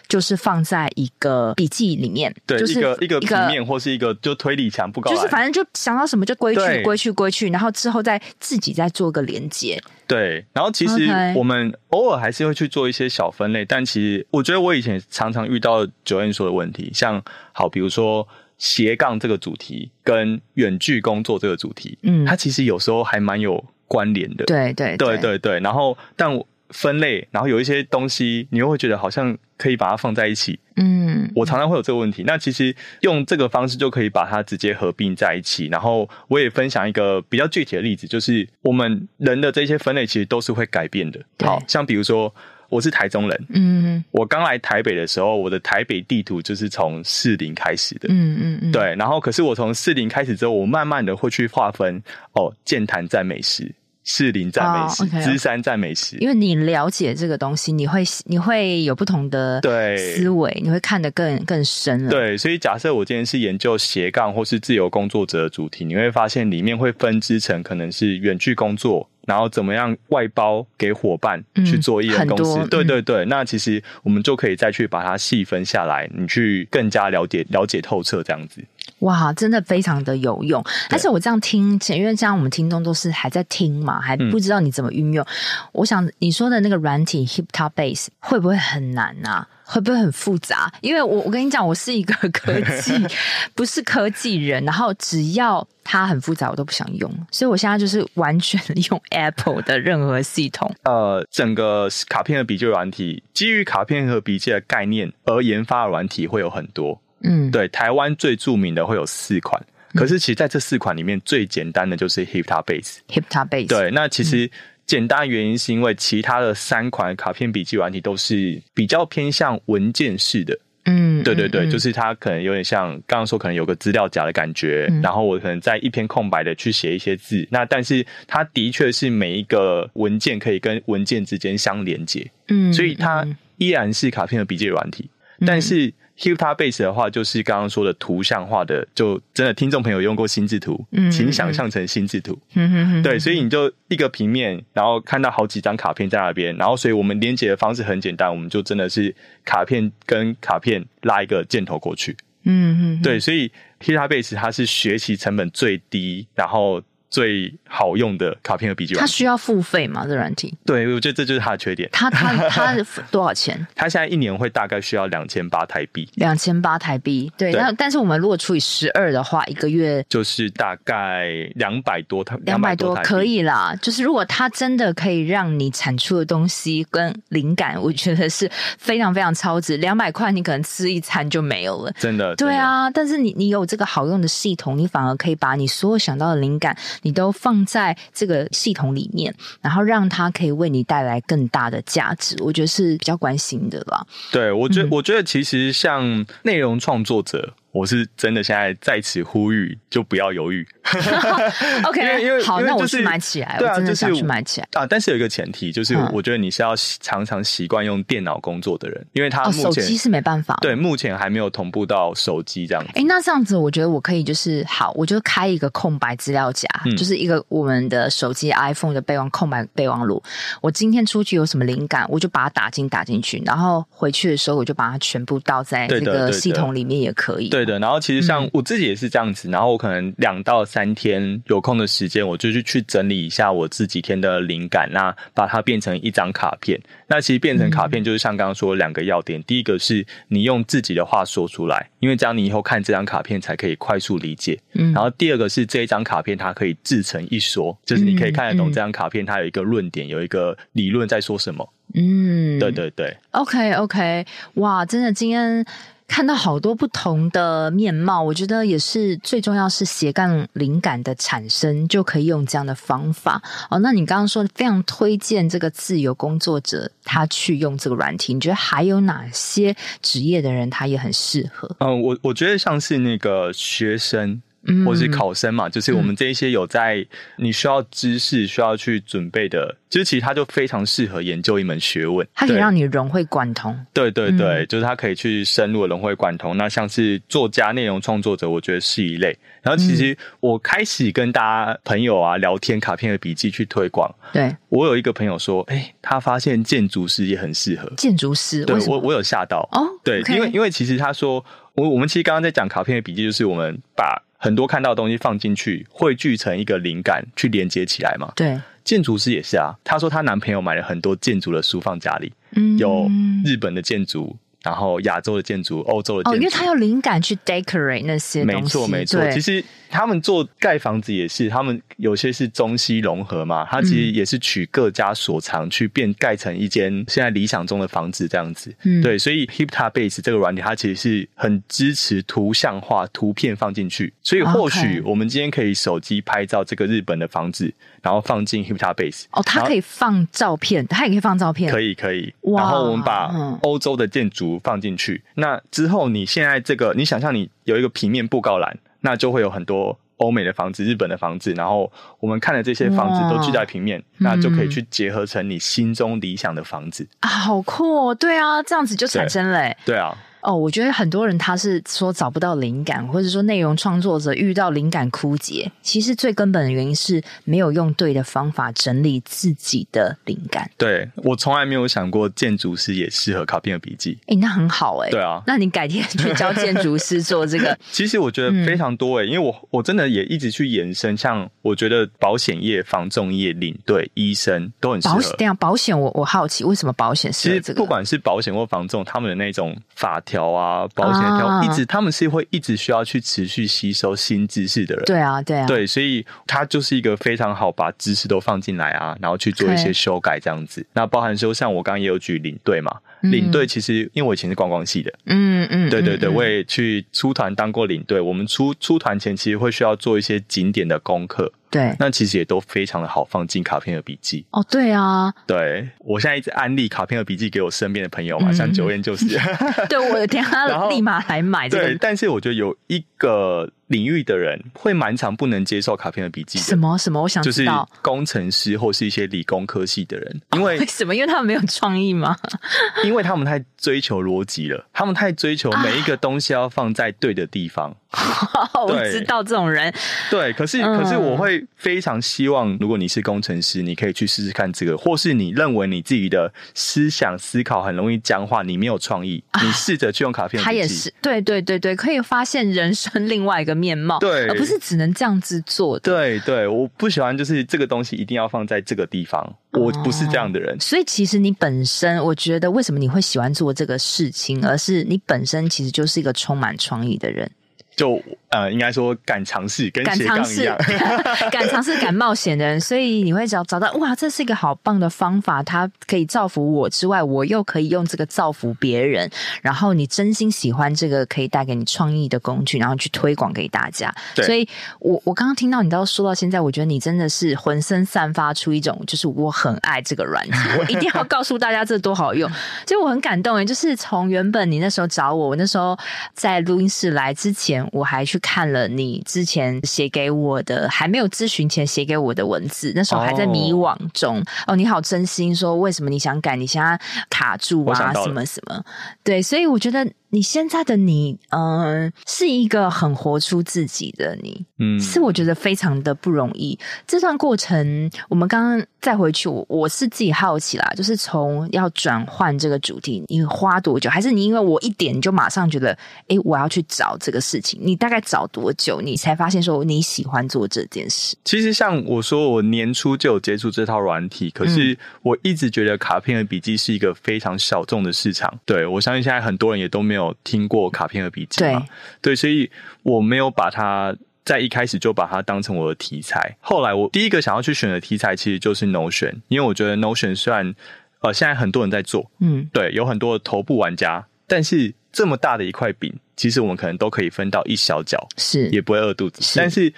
就是放在一个笔记里面，对，就是一个一个平面或是一个就推理墙不高，就是反正就想到什么就归去归去归去，然后之后再自己再做个连接。对，然后其实我们偶尔还是会去做一些小分类，但其实我觉得我以前常常遇到 Joanne 说的问题，像好比如说。斜杠这个主题跟远距工作这个主题，嗯，它其实有时候还蛮有关联的。对对对对对。然后，但分类，然后有一些东西，你又会觉得好像可以把它放在一起。嗯，我常常会有这个问题。那其实用这个方式就可以把它直接合并在一起。然后，我也分享一个比较具体的例子，就是我们人的这些分类其实都是会改变的。好，像比如说。我是台中人，嗯，我刚来台北的时候，我的台北地图就是从士林开始的，嗯嗯嗯，对，然后可是我从士林开始之后，我慢慢的会去划分，哦，剑潭在美食，士林赞美食，芝山赞美食，因为你了解这个东西，你会你会有不同的对。思维，你会看得更更深了，对，所以假设我今天是研究斜杠或是自由工作者的主题，你会发现里面会分支成可能是远距工作。然后怎么样外包给伙伴去做一人公司？嗯、对对对、嗯，那其实我们就可以再去把它细分下来，你去更加了解了解透彻这样子。哇，真的非常的有用。但是我这样听，因为这样我们听众都是还在听嘛，还不知道你怎么运用。嗯、我想你说的那个软体 HipTopBase 会不会很难啊？会不会很复杂？因为我我跟你讲，我是一个科技 不是科技人，然后只要它很复杂，我都不想用。所以我现在就是完全用 Apple 的任何系统。呃，整个卡片和笔记软体基于卡片和笔记的概念而研发的软体会有很多。嗯，对，台湾最著名的会有四款，可是其实在这四款里面最简单的就是 HipTopBase。HipTopBase。对，那其实。简单原因是因为其他的三款卡片笔记软体都是比较偏向文件式的，嗯，对对对，嗯、就是它可能有点像刚刚说，可能有个资料夹的感觉、嗯，然后我可能在一篇空白的去写一些字，那但是它的确是每一个文件可以跟文件之间相连接，嗯，所以它依然是卡片的笔记软体，嗯、但是。HipTopBase 的话，就是刚刚说的图像化的，就真的听众朋友用过心智图，嗯，请想象成心智图，嗯哼哼，对，所以你就一个平面，然后看到好几张卡片在那边，然后所以我们连接的方式很简单，我们就真的是卡片跟卡片拉一个箭头过去，嗯嗯，对，所以 HipTopBase 它是学习成本最低，然后。最好用的卡片和笔记本，它需要付费吗？这软体？对，我觉得这就是它的缺点。它它它多少钱？它现在一年会大概需要两千八台币。两千八台币，对。那但是我们如果除以十二的话，一个月就是大概两百多台。两百多可以啦。就是如果它真的可以让你产出的东西跟灵感，我觉得是非常非常超值。两百块你可能吃一餐就没有了。真的。对啊，但是你你有这个好用的系统，你反而可以把你所有想到的灵感。你都放在这个系统里面，然后让它可以为你带来更大的价值，我觉得是比较关心的啦。对，我觉得、嗯，我觉得其实像内容创作者我是真的现在在此呼吁，就不要犹豫。OK，因为因为好，那我去买起来。对啊，我真的想就是去买起来啊。但是有一个前提，就是我觉得你是要常常习惯用电脑工作的人，因为他目前、哦、手机是没办法。对，目前还没有同步到手机这样子。哎、欸，那这样子，我觉得我可以就是好，我就开一个空白资料夹、嗯，就是一个我们的手机 iPhone 的备忘空白备忘录。我今天出去有什么灵感，我就把它打进打进去，然后回去的时候我就把它全部倒在这个系统里面也可以。对的，对的，然后其实像我自己也是这样子，嗯、然后我可能两到三天有空的时间，我就去去整理一下我这几天的灵感，那把它变成一张卡片。那其实变成卡片就是像刚刚说两个要点、嗯，第一个是你用自己的话说出来，因为这样你以后看这张卡片才可以快速理解。嗯，然后第二个是这一张卡片它可以自成一说，就是你可以看得懂这张卡片它有一个论点，有一个理论在说什么。嗯，对对对。OK OK，哇，真的今天。看到好多不同的面貌，我觉得也是最重要是斜杠灵感的产生就可以用这样的方法哦。那你刚刚说非常推荐这个自由工作者他去用这个软体，你觉得还有哪些职业的人他也很适合？嗯，我我觉得像是那个学生。或是考生嘛，就是我们这一些有在你需要知识、需要去准备的，就是其实它就非常适合研究一门学问，它可以让你融会贯通。对对对，就是它可以去深入的融会贯通。那像是作家、内容创作者，我觉得是一类。然后其实我开始跟大家朋友啊聊天，卡片的笔记去推广。对，我有一个朋友说，哎，他发现建筑师也很适合。建筑师，对，我我有吓到哦。对，因为因为其实他说，我我们其实刚刚在讲卡片的笔记，就是我们把。很多看到的东西放进去，汇聚成一个灵感，去连接起来嘛。对，建筑师也是啊。她说她男朋友买了很多建筑的书放家里，嗯，有日本的建筑。然后亚洲的建筑，欧洲的建筑，哦，因为他有灵感去 decorate 那些。没错，没错。其实他们做盖房子也是，他们有些是中西融合嘛。他其实也是取各家所长去变盖成一间现在理想中的房子这样子。嗯，对。所以 HipTabase 这个软体，它其实是很支持图像化图片放进去。所以或许我们今天可以手机拍照这个日本的房子，然后放进 Hipta Base。哦，它可以放照片，它也可以放照片。可以，可以。然后我们把欧洲的建筑。放进去，那之后你现在这个，你想象你有一个平面布告栏，那就会有很多欧美的房子、日本的房子，然后我们看的这些房子都聚在平面，那就可以去结合成你心中理想的房子啊，好酷哦！对啊，这样子就产生了。对啊。哦，我觉得很多人他是说找不到灵感，或者说内容创作者遇到灵感枯竭，其实最根本的原因是没有用对的方法整理自己的灵感。对，我从来没有想过建筑师也适合卡片的笔记。哎，那很好哎。对啊，那你改天去教建筑师做这个。其实我觉得非常多哎，因为我我真的也一直去延伸，像我觉得保险业、防重业、领队、医生都很适合。保险这样，保险我我好奇为什么保险适合这个？其实不管是保险或防重，他们的那种法条啊，保险条、啊、一直，他们是会一直需要去持续吸收新知识的人。对啊，对啊，对，所以他就是一个非常好把知识都放进来啊，然后去做一些修改这样子。那包含说，像我刚刚也有举领队嘛，嗯、领队其实因为我以前是观光系的，嗯嗯，对对对，我也去出团当过领队。我们出出团前其实会需要做一些景点的功课。对，那其实也都非常的好放进卡片和笔记哦。对啊，对我现在一直安利卡片和笔记给我身边的朋友嘛，嗯、像九燕就是，对我的天，他 立马来买这个。对，但是我觉得有一个。领域的人会蛮常不能接受卡片的笔记的。什么什么？我想知道。就是工程师或是一些理工科系的人，因为、哦、为什么？因为他们没有创意吗？因为他们太追求逻辑了，他们太追求每一个东西要放在对的地方。啊、我知道这种人。对，可是、嗯、可是我会非常希望，如果你是工程师，你可以去试试看这个，或是你认为你自己的思想思考很容易僵化，你没有创意，啊、你试着去用卡片。他也是，对对对对，可以发现人生另外一个面貌，对，而不是只能这样子做的。对对，我不喜欢就是这个东西一定要放在这个地方，我不是这样的人。所以其实你本身，我觉得为什么你会喜欢做这个事情，而是你本身其实就是一个充满创意的人。就呃，应该说敢尝试，跟斜杠一样，敢尝试、敢冒险的人，所以你会找找到哇，这是一个好棒的方法，它可以造福我之外，我又可以用这个造福别人。然后你真心喜欢这个可以带给你创意的工具，然后去推广给大家。对所以我我刚刚听到你到说到现在，我觉得你真的是浑身散发出一种，就是我很爱这个软件，我一定要 告诉大家这多好用。所以我很感动诶，就是从原本你那时候找我，我那时候在录音室来之前，我还去看了你之前写给我的，还没有咨询前写给我的文字，那时候还在迷惘中。哦，哦，你好真心说，为什么你想改？你现在卡住啊？什么什么？对，所以我觉得。你现在的你，嗯、呃，是一个很活出自己的你，嗯，是我觉得非常的不容易。这段过程，我们刚刚再回去，我我是自己好奇啦，就是从要转换这个主题，你花多久？还是你因为我一点你就马上觉得，哎，我要去找这个事情？你大概找多久，你才发现说你喜欢做这件事？其实像我说，我年初就有接触这套软体，可是我一直觉得卡片和笔记是一个非常小众的市场。对，我相信现在很多人也都没有。有听过卡片和笔记吗？对，对，所以我没有把它在一开始就把它当成我的题材。后来我第一个想要去选的题材其实就是 Notion，因为我觉得 Notion 虽然呃现在很多人在做，嗯，对，有很多的头部玩家，但是这么大的一块饼，其实我们可能都可以分到一小角，是也不会饿肚子，是但是。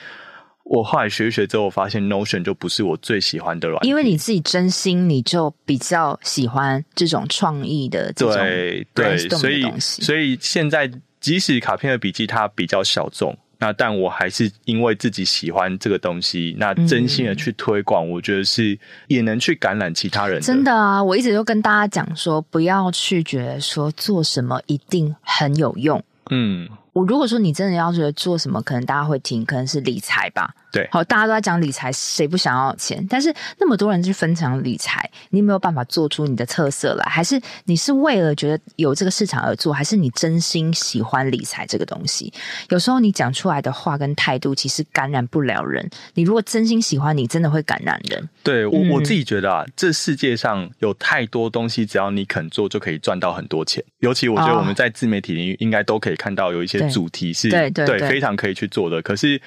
我后来学一学之后，我发现 Notion 就不是我最喜欢的软件，因为你自己真心，你就比较喜欢这种创意的这种对对，所以所以现在即使卡片的笔记它比较小众，那但我还是因为自己喜欢这个东西，那真心的去推广，我觉得是也能去感染其他人。真的啊，我一直都跟大家讲说，不要去觉得说做什么一定很有用。嗯，我如果说你真的要觉得做什么，可能大家会听，可能是理财吧。对，好，大家都在讲理财，谁不想要钱？但是那么多人去分享理财，你有没有办法做出你的特色来？还是你是为了觉得有这个市场而做？还是你真心喜欢理财这个东西？有时候你讲出来的话跟态度，其实感染不了人。你如果真心喜欢，你真的会感染人。对，我我自己觉得啊，嗯、这世界上有太多东西，只要你肯做，就可以赚到很多钱。尤其我觉得我们在自媒体领域，应该都可以看到有一些主题是对对，对，对非常可以去做的。可是。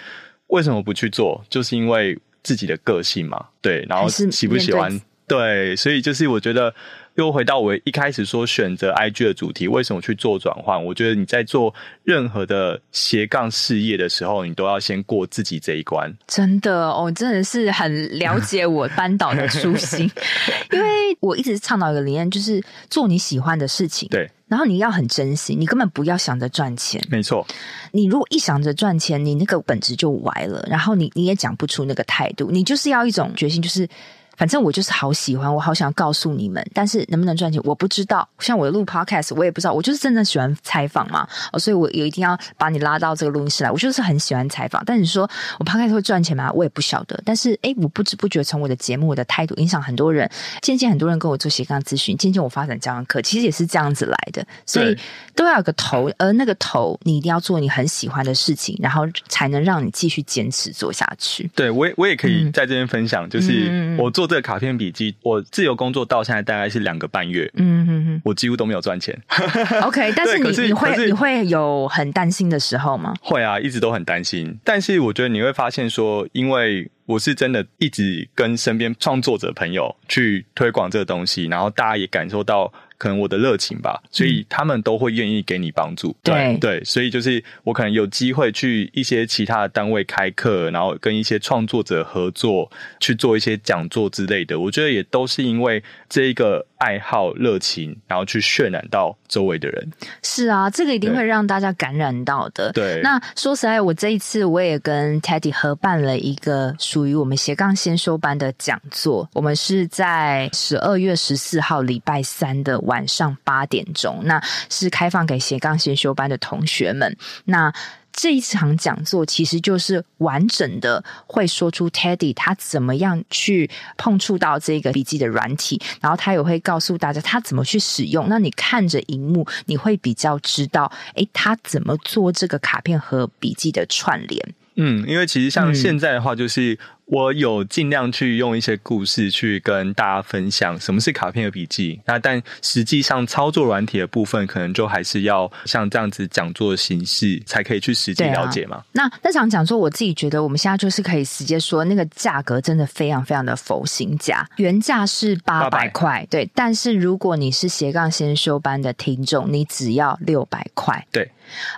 为什么不去做？就是因为自己的个性嘛，对，然后喜不喜欢，对，所以就是我觉得。又回到我一开始说选择 IG 的主题，为什么去做转换？我觉得你在做任何的斜杠事业的时候，你都要先过自己这一关。真的哦，真的是很了解我 班导的初心，因为我一直倡导一个理念，就是做你喜欢的事情。对，然后你要很珍惜，你根本不要想着赚钱。没错，你如果一想着赚钱，你那个本质就歪了，然后你你也讲不出那个态度，你就是要一种决心，就是。反正我就是好喜欢，我好想要告诉你们，但是能不能赚钱我不知道。像我录 podcast，我也不知道，我就是真的喜欢采访嘛，哦，所以我有一定要把你拉到这个录音室来。我就是很喜欢采访，但你说我 podcast 会赚钱吗？我也不晓得。但是诶，我不知不觉从我的节目、我的态度影响很多人，渐渐很多人跟我做斜杠咨询，渐渐我发展教养课，其实也是这样子来的。所以都要有个头，而那个头你一定要做你很喜欢的事情，然后才能让你继续坚持做下去。对，我也我也可以在这边分享，嗯、就是我做。这个卡片笔记，我自由工作到现在大概是两个半月，嗯哼哼，我几乎都没有赚钱。OK，但是你是你会你会有很担心的时候吗？会啊，一直都很担心。但是我觉得你会发现说，因为我是真的一直跟身边创作者朋友去推广这个东西，然后大家也感受到。可能我的热情吧，所以他们都会愿意给你帮助。嗯、对对，所以就是我可能有机会去一些其他的单位开课，然后跟一些创作者合作去做一些讲座之类的。我觉得也都是因为这一个爱好、热情，然后去渲染到周围的人。是啊，这个一定会让大家感染到的。对，那说实在，我这一次我也跟 Teddy 合办了一个属于我们斜杠先修班的讲座。我们是在十二月十四号礼拜三的晚上八点钟，那是开放给斜杠先修班的同学们。那这一场讲座其实就是完整的会说出 Teddy 他怎么样去碰触到这个笔记的软体，然后他也会告诉大家他怎么去使用。那你看着荧幕，你会比较知道，诶，他怎么做这个卡片和笔记的串联。嗯，因为其实像现在的话，就是我有尽量去用一些故事去跟大家分享什么是卡片和笔记。那但实际上操作软体的部分，可能就还是要像这样子讲座的形式，才可以去实际了解嘛。啊、那那场讲座，我自己觉得我们现在就是可以直接说，那个价格真的非常非常的佛心价，原价是八百块，对。但是如果你是斜杠先修班的听众，你只要六百块，对。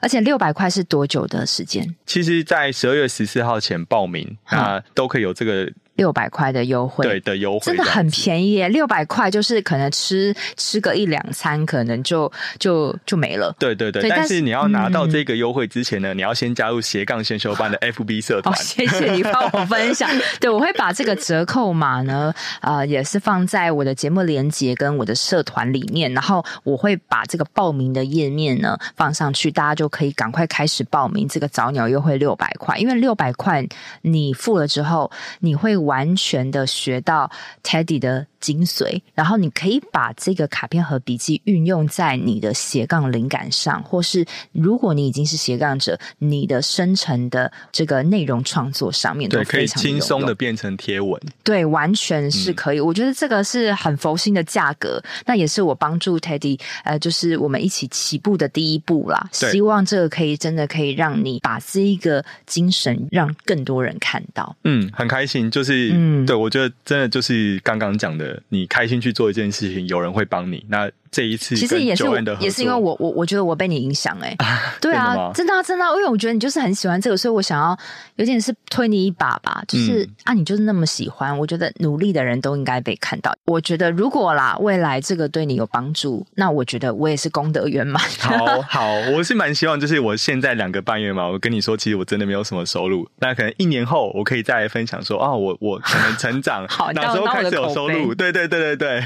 而且六百块是多久的时间？其实，在十二月十四号前报名，那都可以会有这个。六百块的优惠，对的优惠，真的很便宜耶！六百块就是可能吃吃个一两餐，可能就就就没了。对对对，对但，是你要拿到这个优惠之前呢，嗯、你要先加入斜杠先修班的 FB 社团。哦，谢谢你帮我分享。对，我会把这个折扣码呢，呃，也是放在我的节目连接跟我的社团里面，然后我会把这个报名的页面呢放上去，大家就可以赶快开始报名这个早鸟优惠六百块，因为六百块你付了之后，你会。完全的学到 Teddy 的精髓，然后你可以把这个卡片和笔记运用在你的斜杠灵感上，或是如果你已经是斜杠者，你的生成的这个内容创作上面都可以轻松的变成贴文，对，完全是可以。嗯、我觉得这个是很佛心的价格，那也是我帮助 Teddy，呃，就是我们一起起步的第一步啦。希望这个可以真的可以让你把这一个精神让更多人看到。嗯，很开心，就是嗯，对我觉得真的就是刚刚讲的。你开心去做一件事情，有人会帮你。那这一次其实也是也是因为我我我觉得我被你影响哎、欸，对啊，真的真的，真的，因为我觉得你就是很喜欢这个，所以我想要有点是推你一把吧，就是、嗯、啊，你就是那么喜欢，我觉得努力的人都应该被看到。我觉得如果啦，未来这个对你有帮助，那我觉得我也是功德圆满。好好，我是蛮希望，就是我现在两个半月嘛，我跟你说，其实我真的没有什么收入，那可能一年后我可以再来分享说，啊，我我可能成长，好，哪时候开始有收入？对对对对对。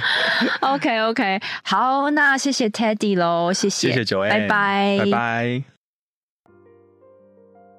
OK OK，好。好，那谢谢 Teddy 喽，谢谢，谢谢 Joanne，拜拜，拜拜。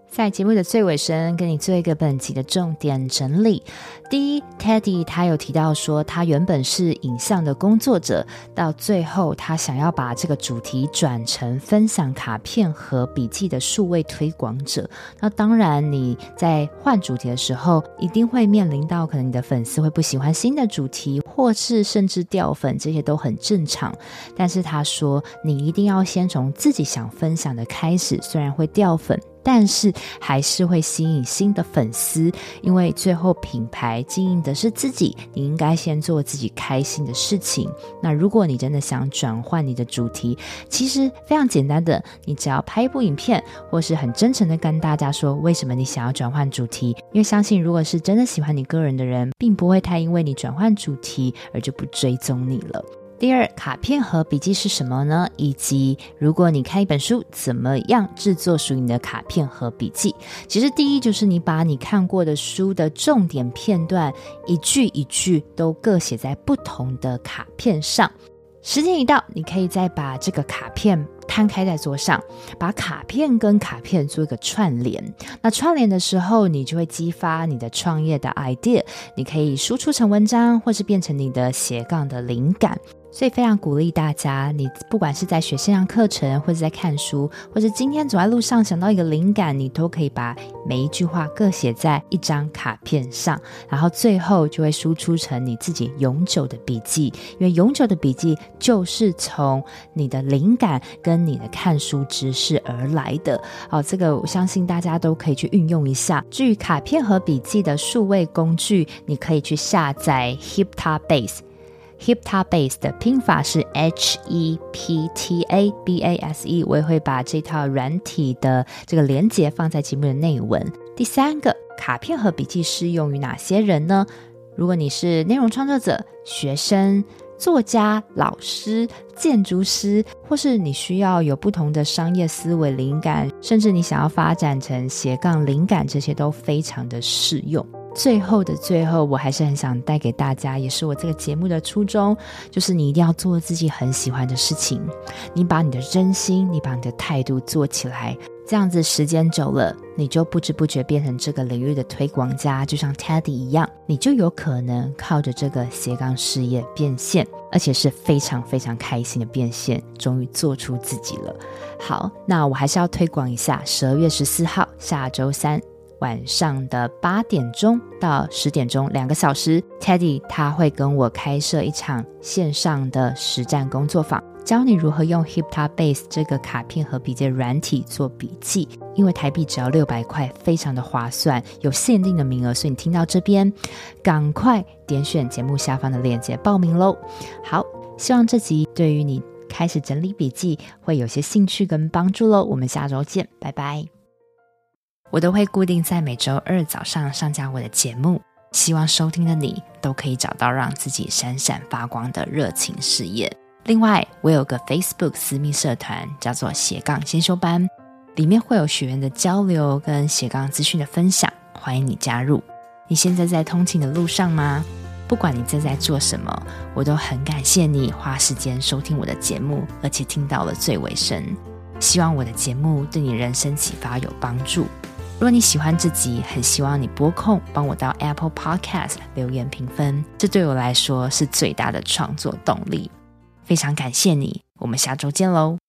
在节目的最尾声，跟你做一个本集的重点整理。第一，Teddy 他有提到说，他原本是影像的工作者，到最后他想要把这个主题转成分享卡片和笔记的数位推广者。那当然，你在换主题的时候，一定会面临到可能你的粉丝会不喜欢新的主题，或是甚至掉粉，这些都很正常。但是他说，你一定要先从自己想分享的开始，虽然会掉粉。但是还是会吸引新的粉丝，因为最后品牌经营的是自己，你应该先做自己开心的事情。那如果你真的想转换你的主题，其实非常简单的，你只要拍一部影片，或是很真诚的跟大家说为什么你想要转换主题，因为相信如果是真的喜欢你个人的人，并不会太因为你转换主题而就不追踪你了。第二，卡片和笔记是什么呢？以及如果你看一本书，怎么样制作属于你的卡片和笔记？其实第一就是你把你看过的书的重点片段，一句一句都各写在不同的卡片上。时间一到，你可以再把这个卡片摊开在桌上，把卡片跟卡片做一个串联。那串联的时候，你就会激发你的创业的 idea，你可以输出成文章，或是变成你的斜杠的灵感。所以非常鼓励大家，你不管是在学线上课程，或者在看书，或者今天走在路上想到一个灵感，你都可以把每一句话各写在一张卡片上，然后最后就会输出成你自己永久的笔记。因为永久的笔记就是从你的灵感跟你的看书知识而来的。哦，这个我相信大家都可以去运用一下。至于卡片和笔记的数位工具，你可以去下载 HIP TA BASE。Hiptabase 的拼法是 H E P T A B A S E，我也会把这套软体的这个连结放在节目的内文。第三个，卡片和笔记适用于哪些人呢？如果你是内容创作者、学生、作家、老师、建筑师，或是你需要有不同的商业思维灵感，甚至你想要发展成斜杠灵感，这些都非常的适用。最后的最后，我还是很想带给大家，也是我这个节目的初衷，就是你一定要做自己很喜欢的事情。你把你的真心，你把你的态度做起来，这样子时间久了，你就不知不觉变成这个领域的推广家，就像 Teddy 一样，你就有可能靠着这个斜杠事业变现，而且是非常非常开心的变现，终于做出自己了。好，那我还是要推广一下，十二月十四号下周三。晚上的八点钟到十点钟两个小时，Teddy 他会跟我开设一场线上的实战工作坊。教你如何用 HipTabase 这个卡片和笔记软体做笔记，因为台币只要六百块，非常的划算，有限定的名额，所以你听到这边，赶快点选节目下方的链接报名喽。好，希望这集对于你开始整理笔记会有些兴趣跟帮助喽。我们下周见，拜拜。我都会固定在每周二早上上架我的节目，希望收听的你都可以找到让自己闪闪发光的热情事业。另外，我有个 Facebook 私密社团，叫做斜杠先修班，里面会有学员的交流跟斜杠资讯的分享，欢迎你加入。你现在在通勤的路上吗？不管你正在做什么，我都很感谢你花时间收听我的节目，而且听到了最尾声。希望我的节目对你人生启发有帮助。如果你喜欢自己，很希望你播控帮我到 Apple Podcast 留言评分，这对我来说是最大的创作动力。非常感谢你，我们下周见喽。